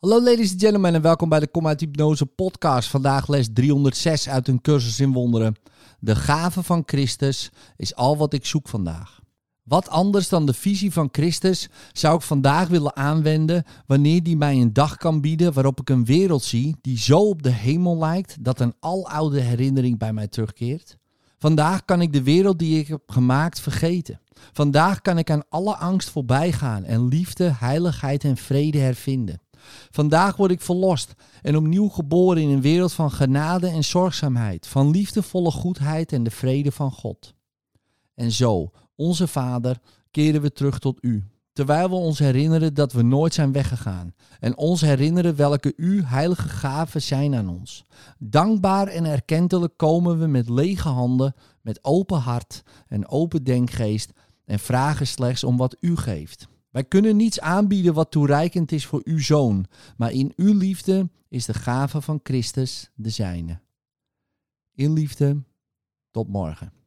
Hallo ladies and gentlemen en welkom bij de Kom uit Hypnose podcast. Vandaag les 306 uit een cursus in wonderen. De gave van Christus is al wat ik zoek vandaag. Wat anders dan de visie van Christus zou ik vandaag willen aanwenden wanneer die mij een dag kan bieden waarop ik een wereld zie die zo op de hemel lijkt dat een aloude herinnering bij mij terugkeert? Vandaag kan ik de wereld die ik heb gemaakt vergeten. Vandaag kan ik aan alle angst voorbij gaan en liefde, heiligheid en vrede hervinden. Vandaag word ik verlost en opnieuw geboren in een wereld van genade en zorgzaamheid, van liefdevolle goedheid en de vrede van God. En zo, onze Vader, keren we terug tot U, terwijl we ons herinneren dat we nooit zijn weggegaan en ons herinneren welke U heilige gaven zijn aan ons. Dankbaar en erkentelijk komen we met lege handen, met open hart en open denkgeest en vragen slechts om wat U geeft. Wij kunnen niets aanbieden wat toereikend is voor uw zoon, maar in uw liefde is de gave van Christus de zijne. In liefde, tot morgen.